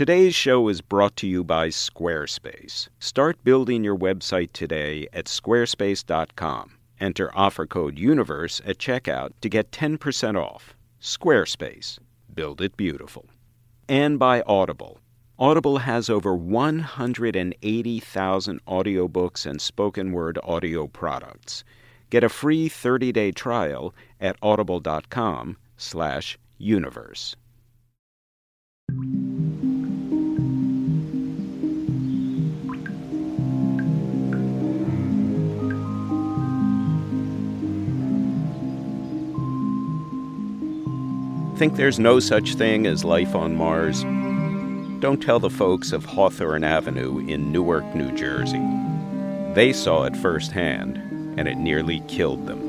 Today's show is brought to you by Squarespace. Start building your website today at squarespace.com. Enter offer code UNIVERSE at checkout to get 10% off. Squarespace. Build it beautiful. And by Audible. Audible has over 180,000 audiobooks and spoken word audio products. Get a free 30-day trial at audible.com Think there's no such thing as life on Mars? Don't tell the folks of Hawthorne Avenue in Newark, New Jersey. They saw it firsthand, and it nearly killed them.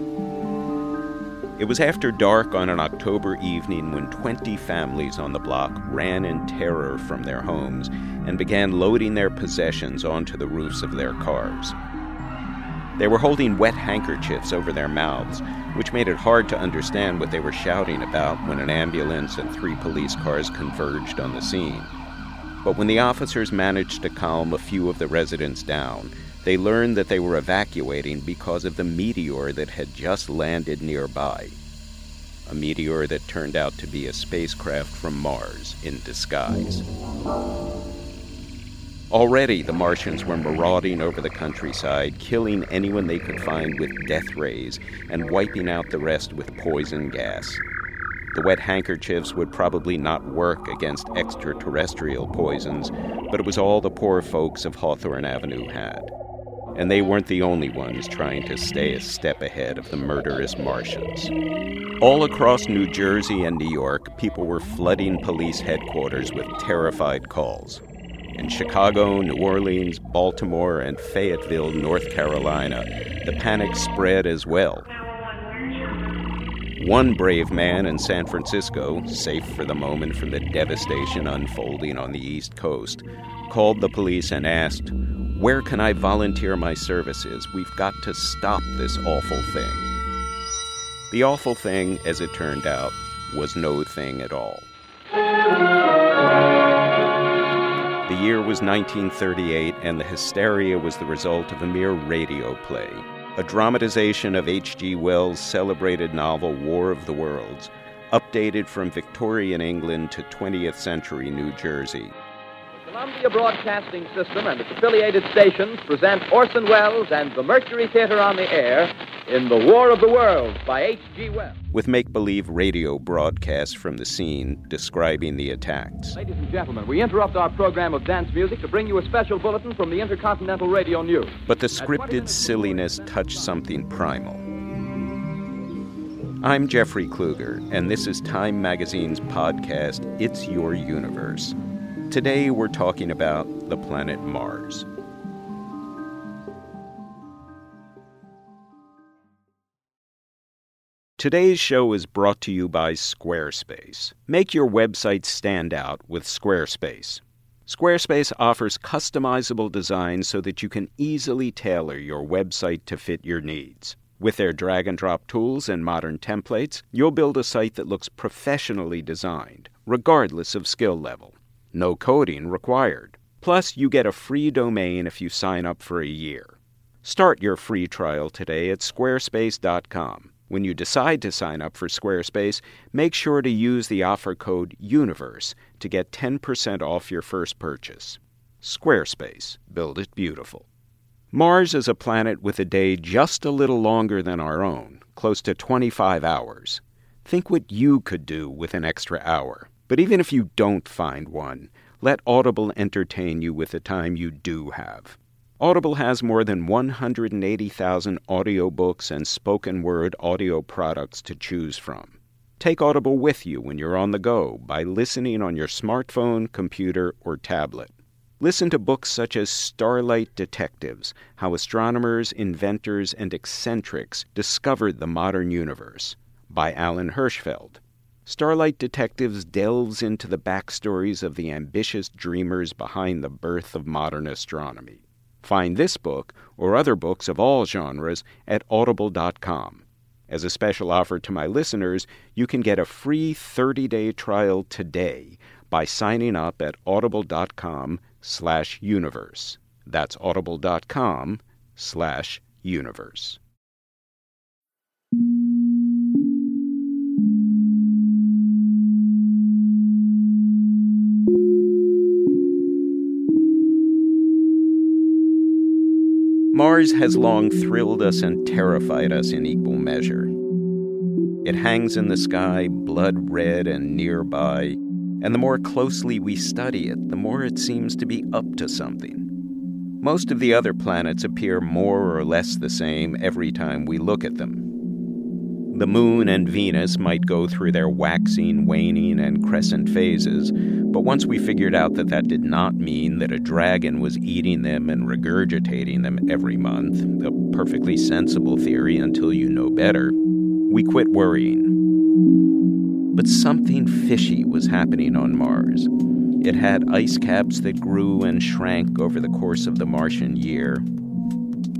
It was after dark on an October evening when 20 families on the block ran in terror from their homes and began loading their possessions onto the roofs of their cars. They were holding wet handkerchiefs over their mouths, which made it hard to understand what they were shouting about when an ambulance and three police cars converged on the scene. But when the officers managed to calm a few of the residents down, they learned that they were evacuating because of the meteor that had just landed nearby. A meteor that turned out to be a spacecraft from Mars in disguise. Already, the Martians were marauding over the countryside, killing anyone they could find with death rays and wiping out the rest with poison gas. The wet handkerchiefs would probably not work against extraterrestrial poisons, but it was all the poor folks of Hawthorne Avenue had. And they weren't the only ones trying to stay a step ahead of the murderous Martians. All across New Jersey and New York, people were flooding police headquarters with terrified calls. In Chicago, New Orleans, Baltimore, and Fayetteville, North Carolina, the panic spread as well. One brave man in San Francisco, safe for the moment from the devastation unfolding on the East Coast, called the police and asked, Where can I volunteer my services? We've got to stop this awful thing. The awful thing, as it turned out, was no thing at all. The year was 1938, and the hysteria was the result of a mere radio play, a dramatization of H.G. Wells' celebrated novel War of the Worlds, updated from Victorian England to 20th century New Jersey. The Columbia Broadcasting System and its affiliated stations present Orson Welles and the Mercury Theater on the air in The War of the Worlds by H.G. Wells. With make believe radio broadcasts from the scene describing the attacks. Ladies and gentlemen, we interrupt our program of dance music to bring you a special bulletin from the Intercontinental Radio News. But the scripted silliness touched something primal. I'm Jeffrey Kluger, and this is Time Magazine's podcast, It's Your Universe. Today we're talking about the planet Mars. Today's show is brought to you by Squarespace. Make your website stand out with Squarespace. Squarespace offers customizable designs so that you can easily tailor your website to fit your needs. With their drag and drop tools and modern templates, you'll build a site that looks professionally designed, regardless of skill level. No coding required. Plus, you get a free domain if you sign up for a year. Start your free trial today at squarespace.com. When you decide to sign up for Squarespace, make sure to use the offer code UNIVERSE to get 10% off your first purchase. Squarespace. Build it beautiful. Mars is a planet with a day just a little longer than our own, close to 25 hours. Think what you could do with an extra hour. But even if you don't find one, let Audible entertain you with the time you do have. Audible has more than 180,000 audiobooks and spoken word audio products to choose from. Take Audible with you when you're on the go by listening on your smartphone, computer, or tablet. Listen to books such as Starlight Detectives How Astronomers, Inventors, and Eccentrics Discovered the Modern Universe by Alan Hirshfeld. Starlight Detectives delves into the backstories of the ambitious dreamers behind the birth of modern astronomy. Find this book or other books of all genres at audible.com. As a special offer to my listeners, you can get a free 30 day trial today by signing up at audible.com slash universe. That's audible.com Mars has long thrilled us and terrified us in equal measure. It hangs in the sky, blood red and nearby, and the more closely we study it, the more it seems to be up to something. Most of the other planets appear more or less the same every time we look at them. The Moon and Venus might go through their waxing, waning, and crescent phases, but once we figured out that that did not mean that a dragon was eating them and regurgitating them every month, a perfectly sensible theory until you know better, we quit worrying. But something fishy was happening on Mars. It had ice caps that grew and shrank over the course of the Martian year,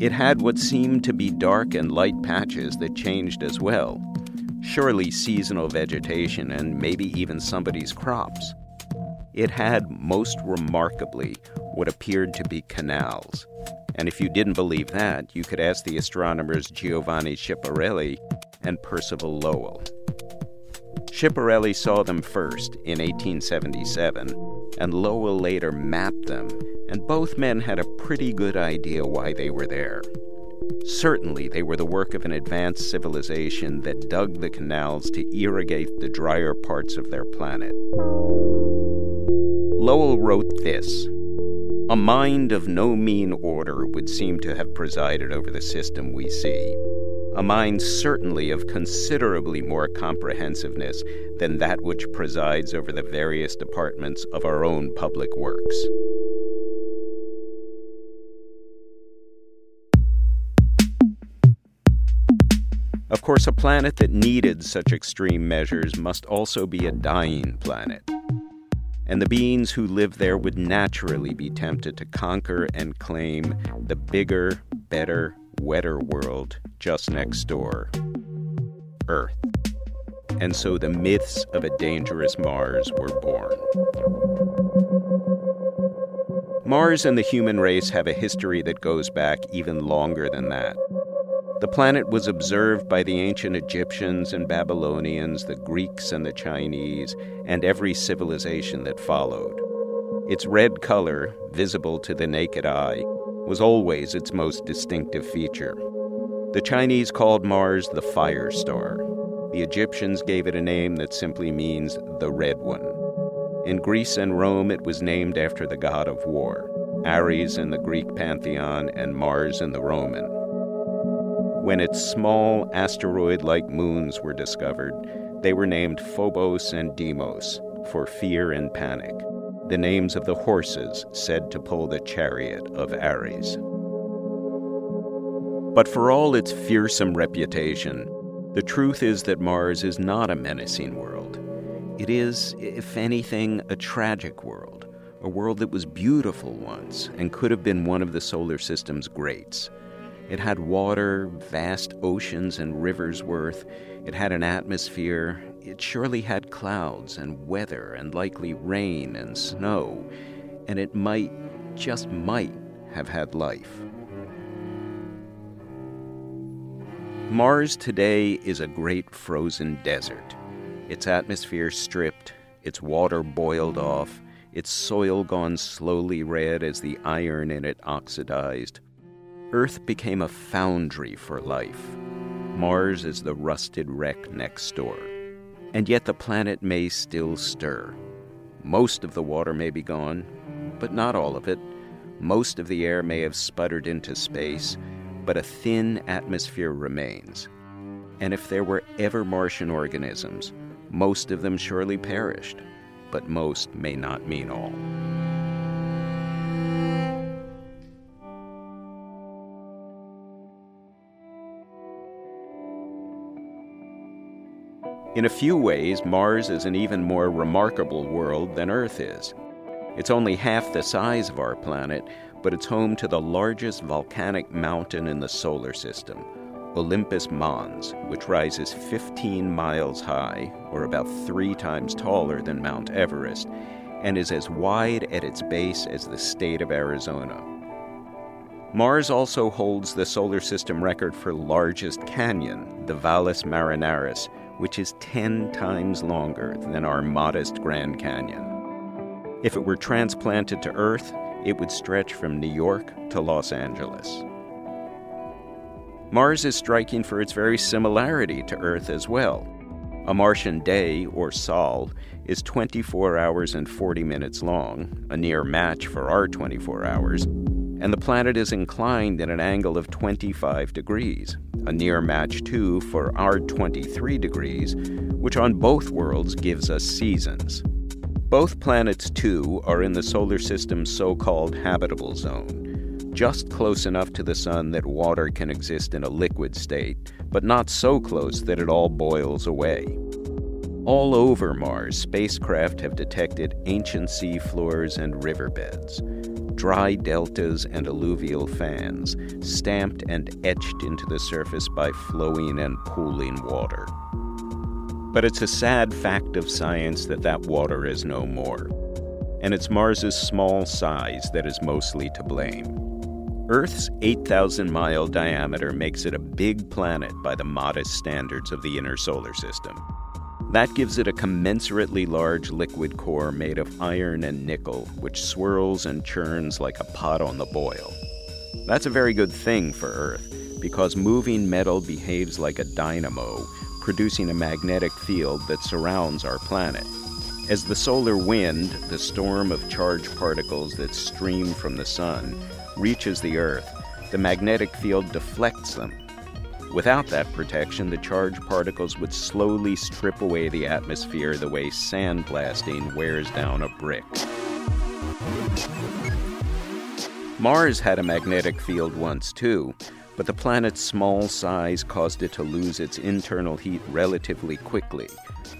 it had what seemed to be dark and light patches that changed as well. Surely seasonal vegetation and maybe even somebody's crops. It had, most remarkably, what appeared to be canals. And if you didn't believe that, you could ask the astronomers Giovanni Schiaparelli and Percival Lowell. Schiaparelli saw them first in 1877, and Lowell later mapped them, and both men had a pretty good idea why they were there. Certainly, they were the work of an advanced civilization that dug the canals to irrigate the drier parts of their planet. Lowell wrote this A mind of no mean order would seem to have presided over the system we see a mind certainly of considerably more comprehensiveness than that which presides over the various departments of our own public works. Of course, a planet that needed such extreme measures must also be a dying planet. And the beings who live there would naturally be tempted to conquer and claim the bigger, better, wetter world just next door Earth. And so the myths of a dangerous Mars were born. Mars and the human race have a history that goes back even longer than that. The planet was observed by the ancient Egyptians and Babylonians, the Greeks and the Chinese, and every civilization that followed. Its red color, visible to the naked eye, was always its most distinctive feature. The Chinese called Mars the fire star. The Egyptians gave it a name that simply means the red one. In Greece and Rome, it was named after the god of war Ares in the Greek pantheon and Mars in the Roman. When its small asteroid like moons were discovered, they were named Phobos and Deimos for fear and panic the names of the horses said to pull the chariot of Ares. But for all its fearsome reputation, the truth is that Mars is not a menacing world. It is, if anything, a tragic world, a world that was beautiful once and could have been one of the solar system's greats. It had water, vast oceans and rivers worth. It had an atmosphere. It surely had clouds and weather and likely rain and snow. And it might, just might, have had life. Mars today is a great frozen desert. Its atmosphere stripped, its water boiled off, its soil gone slowly red as the iron in it oxidized. Earth became a foundry for life. Mars is the rusted wreck next door. And yet the planet may still stir. Most of the water may be gone, but not all of it. Most of the air may have sputtered into space, but a thin atmosphere remains. And if there were ever Martian organisms, most of them surely perished, but most may not mean all. In a few ways, Mars is an even more remarkable world than Earth is. It's only half the size of our planet, but it's home to the largest volcanic mountain in the solar system, Olympus Mons, which rises 15 miles high, or about three times taller than Mount Everest, and is as wide at its base as the state of Arizona. Mars also holds the solar system record for largest canyon, the Valles Marineris, which is 10 times longer than our modest Grand Canyon. If it were transplanted to Earth, it would stretch from New York to Los Angeles. Mars is striking for its very similarity to Earth as well. A Martian day, or sol, is 24 hours and 40 minutes long, a near match for our 24 hours, and the planet is inclined at an angle of 25 degrees, a near match too for our 23 degrees, which on both worlds gives us seasons. Both planets, too, are in the solar system's so called habitable zone just close enough to the sun that water can exist in a liquid state, but not so close that it all boils away. All over Mars, spacecraft have detected ancient sea floors and riverbeds, dry deltas and alluvial fans, stamped and etched into the surface by flowing and pooling water. But it's a sad fact of science that that water is no more. And it's Mars's small size that is mostly to blame. Earth's 8,000 mile diameter makes it a big planet by the modest standards of the inner solar system. That gives it a commensurately large liquid core made of iron and nickel, which swirls and churns like a pot on the boil. That's a very good thing for Earth, because moving metal behaves like a dynamo, producing a magnetic field that surrounds our planet. As the solar wind, the storm of charged particles that stream from the sun, reaches the Earth, the magnetic field deflects them. Without that protection, the charged particles would slowly strip away the atmosphere the way sandblasting wears down a brick. Mars had a magnetic field once too, but the planet's small size caused it to lose its internal heat relatively quickly,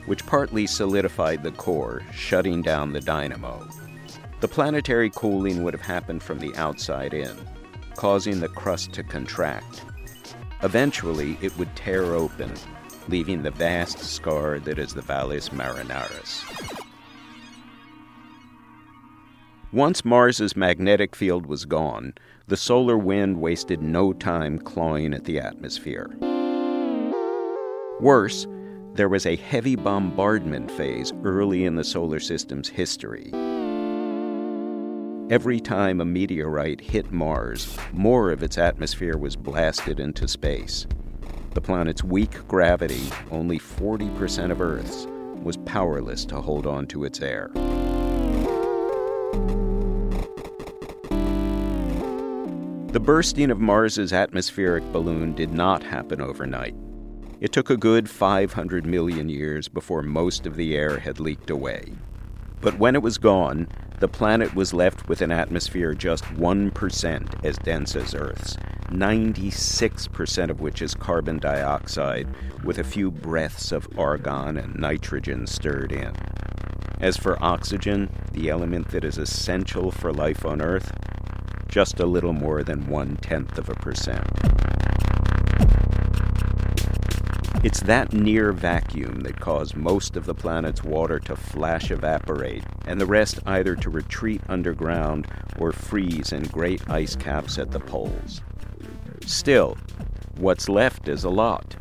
which partly solidified the core, shutting down the dynamo. The planetary cooling would have happened from the outside in, causing the crust to contract. Eventually, it would tear open, leaving the vast scar that is the Valles Marineris. Once Mars's magnetic field was gone, the solar wind wasted no time clawing at the atmosphere. Worse, there was a heavy bombardment phase early in the solar system's history. Every time a meteorite hit Mars, more of its atmosphere was blasted into space. The planet's weak gravity, only 40% of Earth's, was powerless to hold on to its air. The bursting of Mars's atmospheric balloon did not happen overnight. It took a good 500 million years before most of the air had leaked away. But when it was gone, the planet was left with an atmosphere just 1% as dense as Earth's, 96% of which is carbon dioxide, with a few breaths of argon and nitrogen stirred in. As for oxygen, the element that is essential for life on Earth, just a little more than one tenth of a percent. It's that near vacuum that caused most of the planet's water to flash evaporate, and the rest either to retreat underground or freeze in great ice caps at the poles. Still, what's left is a lot.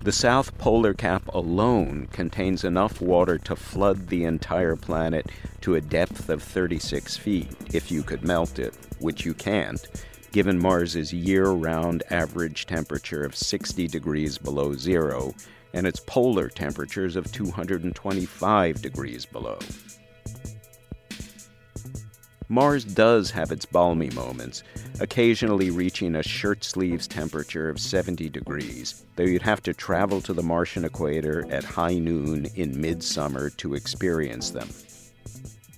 The South Polar Cap alone contains enough water to flood the entire planet to a depth of 36 feet, if you could melt it, which you can't, given Mars's year round average temperature of 60 degrees below zero and its polar temperatures of 225 degrees below. Mars does have its balmy moments, occasionally reaching a shirt sleeves temperature of 70 degrees, though you'd have to travel to the Martian equator at high noon in midsummer to experience them.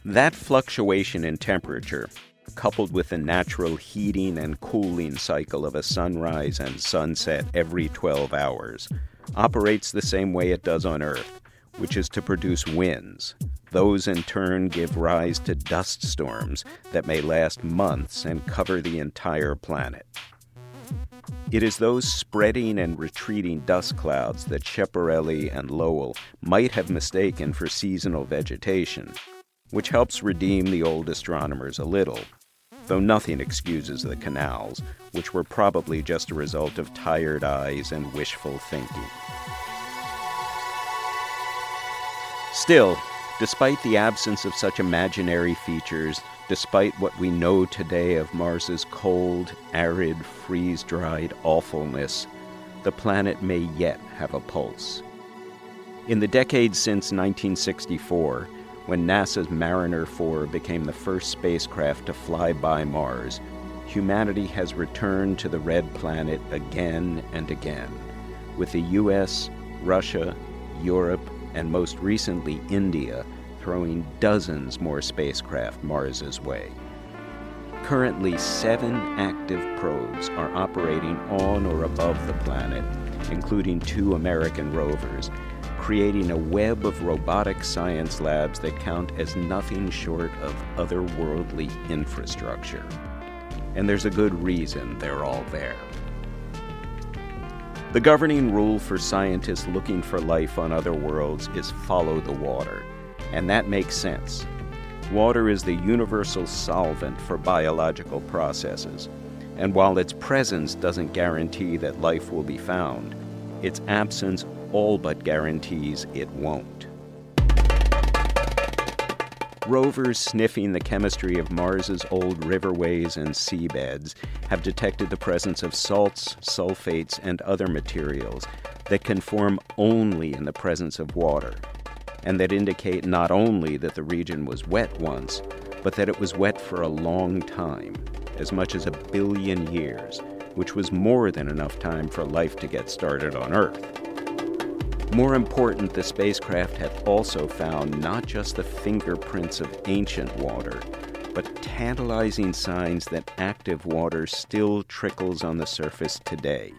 That fluctuation in temperature coupled with the natural heating and cooling cycle of a sunrise and sunset every 12 hours, operates the same way it does on Earth, which is to produce winds. Those in turn give rise to dust storms that may last months and cover the entire planet. It is those spreading and retreating dust clouds that Schiaparelli and Lowell might have mistaken for seasonal vegetation, which helps redeem the old astronomers a little, though nothing excuses the canals, which were probably just a result of tired eyes and wishful thinking. Still, despite the absence of such imaginary features, despite what we know today of Mars's cold, arid, freeze dried awfulness, the planet may yet have a pulse. In the decades since 1964, when NASA's Mariner 4 became the first spacecraft to fly by Mars, humanity has returned to the red planet again and again, with the US, Russia, Europe, and most recently India throwing dozens more spacecraft Mars's way. Currently, seven active probes are operating on or above the planet, including two American rovers, creating a web of robotic science labs that count as nothing short of otherworldly infrastructure. And there's a good reason they're all there. The governing rule for scientists looking for life on other worlds is follow the water, and that makes sense. Water is the universal solvent for biological processes, and while its presence doesn't guarantee that life will be found, its absence all but guarantees it won't. Rovers sniffing the chemistry of Mars's old riverways and seabeds have detected the presence of salts, sulfates, and other materials that can form only in the presence of water, and that indicate not only that the region was wet once, but that it was wet for a long time, as much as a billion years, which was more than enough time for life to get started on Earth. More important, the spacecraft had also found not just the fingerprints of ancient water, but tantalizing signs that active water still trickles on the surface today.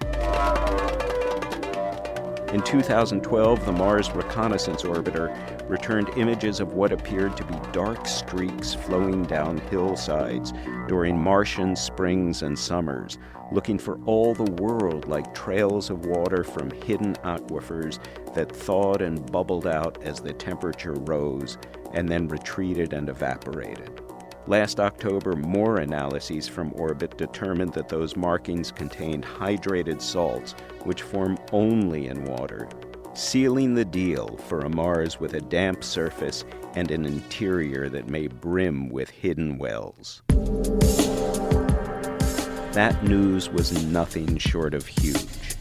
In 2012, the Mars Reconnaissance Orbiter returned images of what appeared to be dark streaks flowing down hillsides during Martian springs and summers, looking for all the world like trails of water from hidden aquifers that thawed and bubbled out as the temperature rose and then retreated and evaporated. Last October, more analyses from orbit determined that those markings contained hydrated salts, which form only in water, sealing the deal for a Mars with a damp surface and an interior that may brim with hidden wells. That news was nothing short of huge.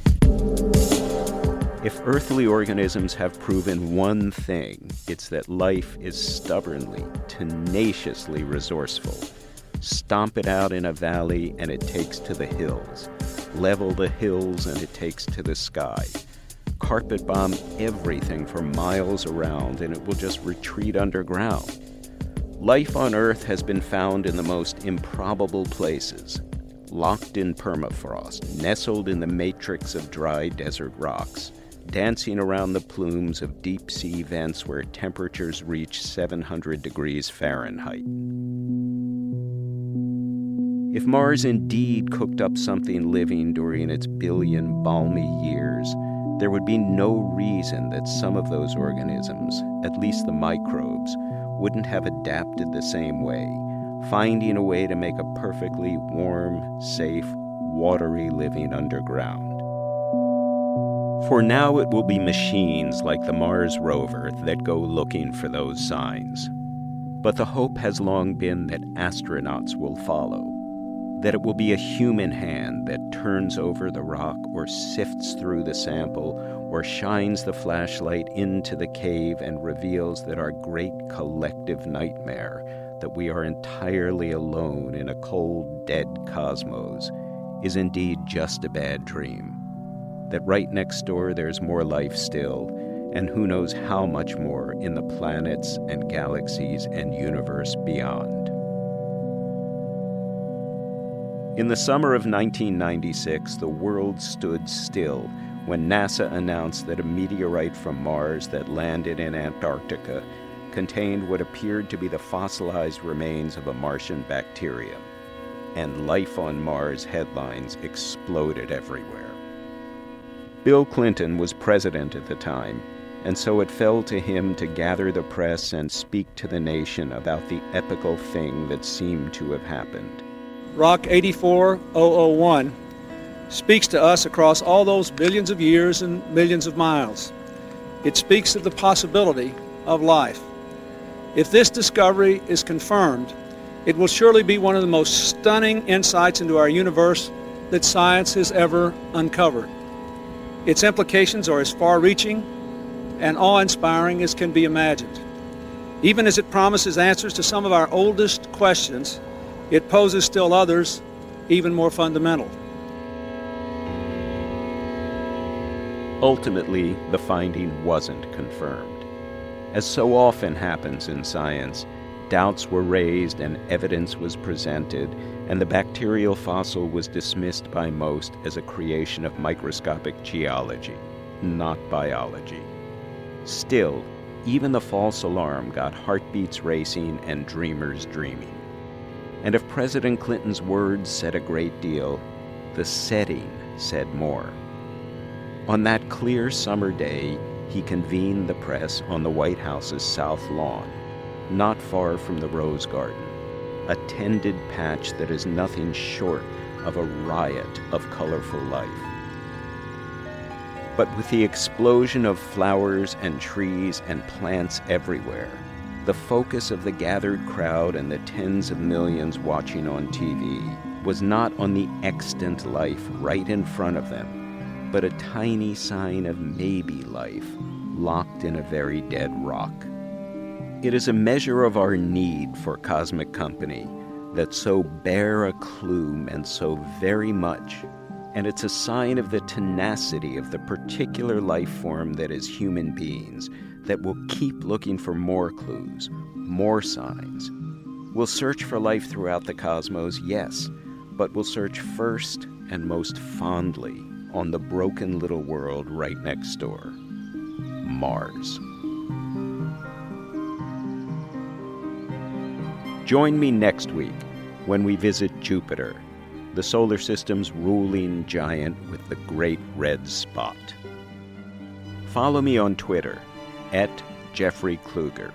If earthly organisms have proven one thing, it's that life is stubbornly, tenaciously resourceful. Stomp it out in a valley and it takes to the hills. Level the hills and it takes to the sky. Carpet bomb everything for miles around and it will just retreat underground. Life on Earth has been found in the most improbable places locked in permafrost, nestled in the matrix of dry desert rocks, dancing around the plumes of deep sea vents where temperatures reach 700 degrees Fahrenheit. If Mars indeed cooked up something living during its billion balmy years, there would be no reason that some of those organisms, at least the microbes, wouldn't have adapted the same way finding a way to make a perfectly warm, safe, watery living underground. For now, it will be machines like the Mars rover that go looking for those signs. But the hope has long been that astronauts will follow, that it will be a human hand that turns over the rock or sifts through the sample or shines the flashlight into the cave and reveals that our great collective nightmare that we are entirely alone in a cold, dead cosmos is indeed just a bad dream. That right next door there's more life still, and who knows how much more in the planets and galaxies and universe beyond. In the summer of 1996, the world stood still when NASA announced that a meteorite from Mars that landed in Antarctica contained what appeared to be the fossilized remains of a Martian bacterium, and Life on Mars headlines exploded everywhere. Bill Clinton was president at the time, and so it fell to him to gather the press and speak to the nation about the epical thing that seemed to have happened. Rock 84001 speaks to us across all those billions of years and millions of miles. It speaks of the possibility of life. If this discovery is confirmed, it will surely be one of the most stunning insights into our universe that science has ever uncovered. Its implications are as far reaching and awe inspiring as can be imagined. Even as it promises answers to some of our oldest questions, it poses still others even more fundamental. Ultimately, the finding wasn't confirmed. As so often happens in science, doubts were raised and evidence was presented, and the bacterial fossil was dismissed by most as a creation of microscopic geology, not biology. Still, even the false alarm got heartbeats racing and dreamers dreaming. And if President Clinton's words said a great deal, the setting said more. On that clear summer day, he convened the press on the White House's south lawn, not far from the Rose Garden, a tended patch that is nothing short of a riot of colorful life. But with the explosion of flowers and trees and plants everywhere, the focus of the gathered crowd and the tens of millions watching on TV was not on the extant life right in front of them, but a tiny sign of maybe life locked in a very dead rock. It is a measure of our need for cosmic company that so bare a clue meant so very much and it's a sign of the tenacity of the particular life form that is human beings that will keep looking for more clues, more signs. We'll search for life throughout the cosmos, yes, but we'll search first and most fondly on the broken little world right next door Mars. Join me next week when we visit Jupiter the solar system's ruling giant with the great red spot. Follow me on Twitter at Jeffrey Kluger.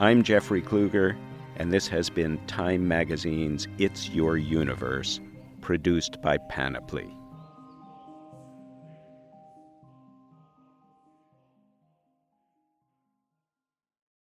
I'm Jeffrey Kluger, and this has been Time Magazine's It's Your Universe, produced by Panoply.